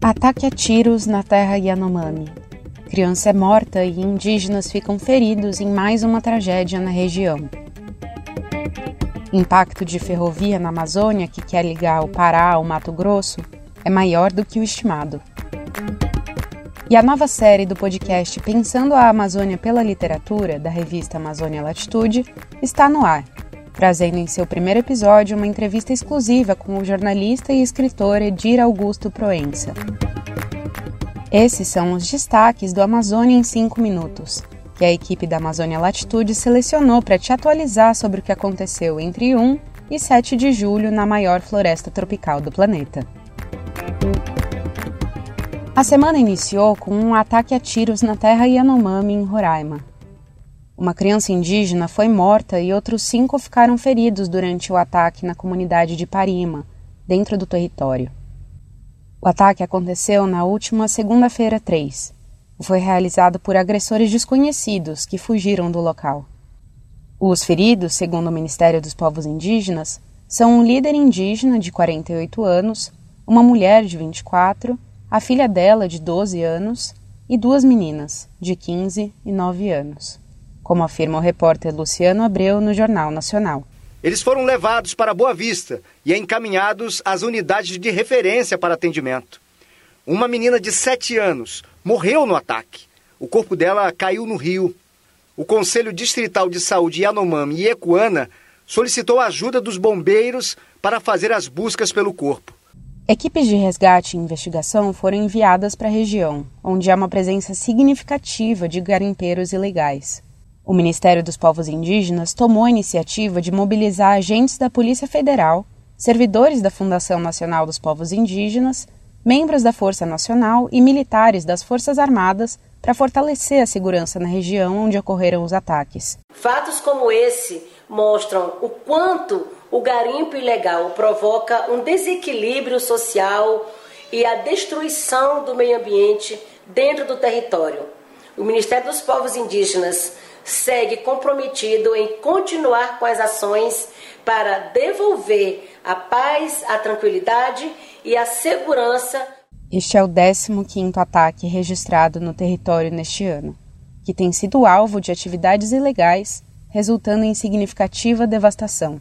Ataque a tiros na terra Yanomami. Criança é morta e indígenas ficam feridos em mais uma tragédia na região. Impacto de ferrovia na Amazônia, que quer ligar o Pará ao Mato Grosso, é maior do que o estimado. E a nova série do podcast Pensando a Amazônia pela Literatura, da revista Amazônia Latitude, está no ar, trazendo em seu primeiro episódio uma entrevista exclusiva com o jornalista e escritor Edir Augusto Proença. Esses são os destaques do Amazônia em 5 minutos, que a equipe da Amazônia Latitude selecionou para te atualizar sobre o que aconteceu entre 1 e 7 de julho na maior floresta tropical do planeta. A semana iniciou com um ataque a tiros na terra Yanomami, em Roraima. Uma criança indígena foi morta e outros cinco ficaram feridos durante o ataque na comunidade de Parima, dentro do território. O ataque aconteceu na última segunda-feira 3 foi realizado por agressores desconhecidos que fugiram do local. Os feridos, segundo o Ministério dos Povos Indígenas, são um líder indígena de 48 anos, uma mulher de 24, a filha dela de 12 anos e duas meninas de 15 e 9 anos, como afirma o repórter Luciano Abreu no Jornal Nacional. Eles foram levados para Boa Vista e encaminhados às unidades de referência para atendimento. Uma menina de 7 anos morreu no ataque. O corpo dela caiu no rio. O Conselho Distrital de Saúde Yanomami e Ecuana solicitou a ajuda dos bombeiros para fazer as buscas pelo corpo. Equipes de resgate e investigação foram enviadas para a região, onde há uma presença significativa de garimpeiros ilegais. O Ministério dos Povos Indígenas tomou a iniciativa de mobilizar agentes da Polícia Federal, servidores da Fundação Nacional dos Povos Indígenas membros da Força Nacional e militares das Forças Armadas para fortalecer a segurança na região onde ocorreram os ataques. Fatos como esse mostram o quanto o garimpo ilegal provoca um desequilíbrio social e a destruição do meio ambiente dentro do território. O Ministério dos Povos Indígenas segue comprometido em continuar com as ações para devolver a paz, a tranquilidade e a segurança. Este é o 15º ataque registrado no território neste ano, que tem sido alvo de atividades ilegais, resultando em significativa devastação.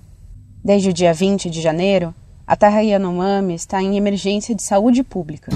Desde o dia 20 de janeiro, a terra Yanomami está em emergência de saúde pública.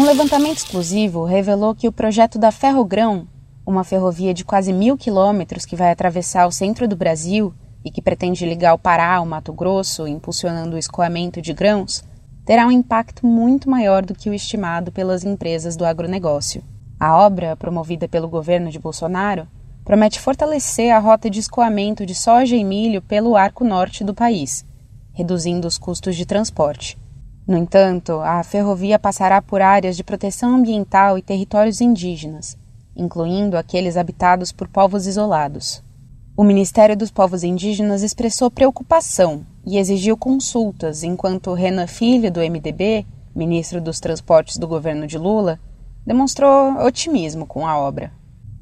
Um levantamento exclusivo revelou que o projeto da Ferrogrão, uma ferrovia de quase mil quilômetros que vai atravessar o centro do Brasil e que pretende ligar o Pará ao Mato Grosso, impulsionando o escoamento de grãos, terá um impacto muito maior do que o estimado pelas empresas do agronegócio. A obra, promovida pelo governo de Bolsonaro, promete fortalecer a rota de escoamento de soja e milho pelo arco norte do país, reduzindo os custos de transporte. No entanto, a ferrovia passará por áreas de proteção ambiental e territórios indígenas, incluindo aqueles habitados por povos isolados. O Ministério dos Povos Indígenas expressou preocupação e exigiu consultas, enquanto Renan Filho, do MDB, ministro dos Transportes do governo de Lula, demonstrou otimismo com a obra.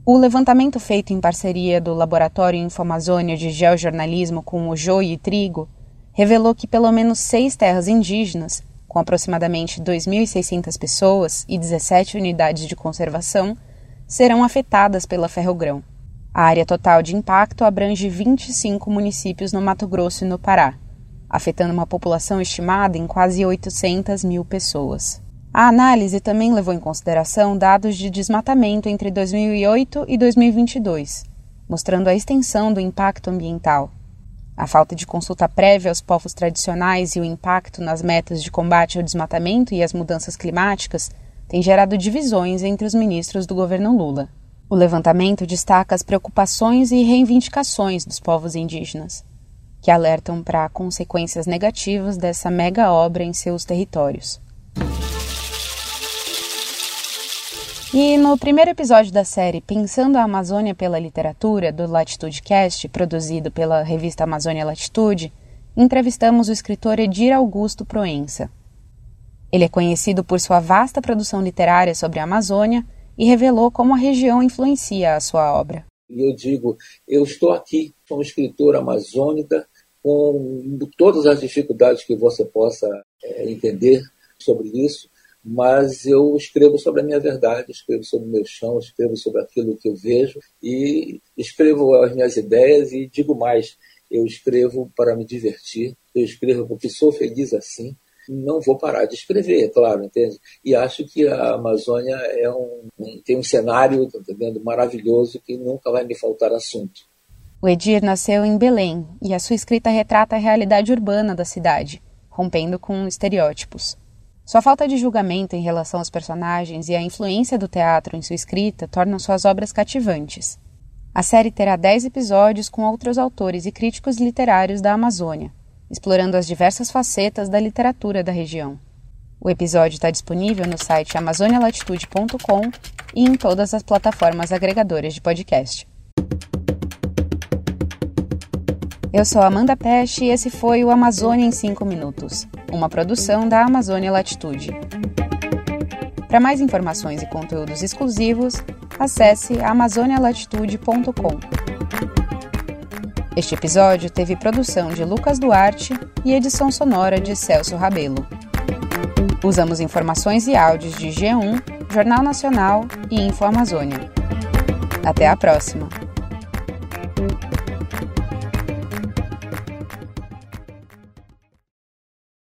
O levantamento feito em parceria do Laboratório Infomazônia de Geojornalismo com o Joio e Trigo revelou que pelo menos seis terras indígenas, com aproximadamente 2.600 pessoas e 17 unidades de conservação, serão afetadas pela ferrogrão. A área total de impacto abrange 25 municípios no Mato Grosso e no Pará, afetando uma população estimada em quase 800 mil pessoas. A análise também levou em consideração dados de desmatamento entre 2008 e 2022, mostrando a extensão do impacto ambiental. A falta de consulta prévia aos povos tradicionais e o impacto nas metas de combate ao desmatamento e às mudanças climáticas tem gerado divisões entre os ministros do governo Lula. O levantamento destaca as preocupações e reivindicações dos povos indígenas, que alertam para consequências negativas dessa mega obra em seus territórios. E no primeiro episódio da série Pensando a Amazônia pela Literatura, do Latitude Cast, produzido pela revista Amazônia Latitude, entrevistamos o escritor Edir Augusto Proença. Ele é conhecido por sua vasta produção literária sobre a Amazônia e revelou como a região influencia a sua obra. Eu digo, eu estou aqui, sou uma escritora amazônica, com todas as dificuldades que você possa é, entender sobre isso, mas eu escrevo sobre a minha verdade, escrevo sobre o meu chão, escrevo sobre aquilo que eu vejo e escrevo as minhas ideias e digo mais, eu escrevo para me divertir, eu escrevo porque sou feliz assim, não vou parar de escrever, é claro, entende? E acho que a Amazônia é um, tem um cenário tá entendendo, maravilhoso que nunca vai me faltar assunto. O Edir nasceu em Belém e a sua escrita retrata a realidade urbana da cidade, rompendo com estereótipos. Sua falta de julgamento em relação aos personagens e a influência do teatro em sua escrita tornam suas obras cativantes. A série terá 10 episódios com outros autores e críticos literários da Amazônia, explorando as diversas facetas da literatura da região. O episódio está disponível no site amazonialatitude.com e em todas as plataformas agregadoras de podcast. Eu sou Amanda Peste e esse foi o Amazônia em 5 Minutos, uma produção da Amazônia Latitude. Para mais informações e conteúdos exclusivos, acesse amazonialatitude.com. Este episódio teve produção de Lucas Duarte e edição sonora de Celso Rabelo. Usamos informações e áudios de G1, Jornal Nacional e Info Amazônia. Até a próxima!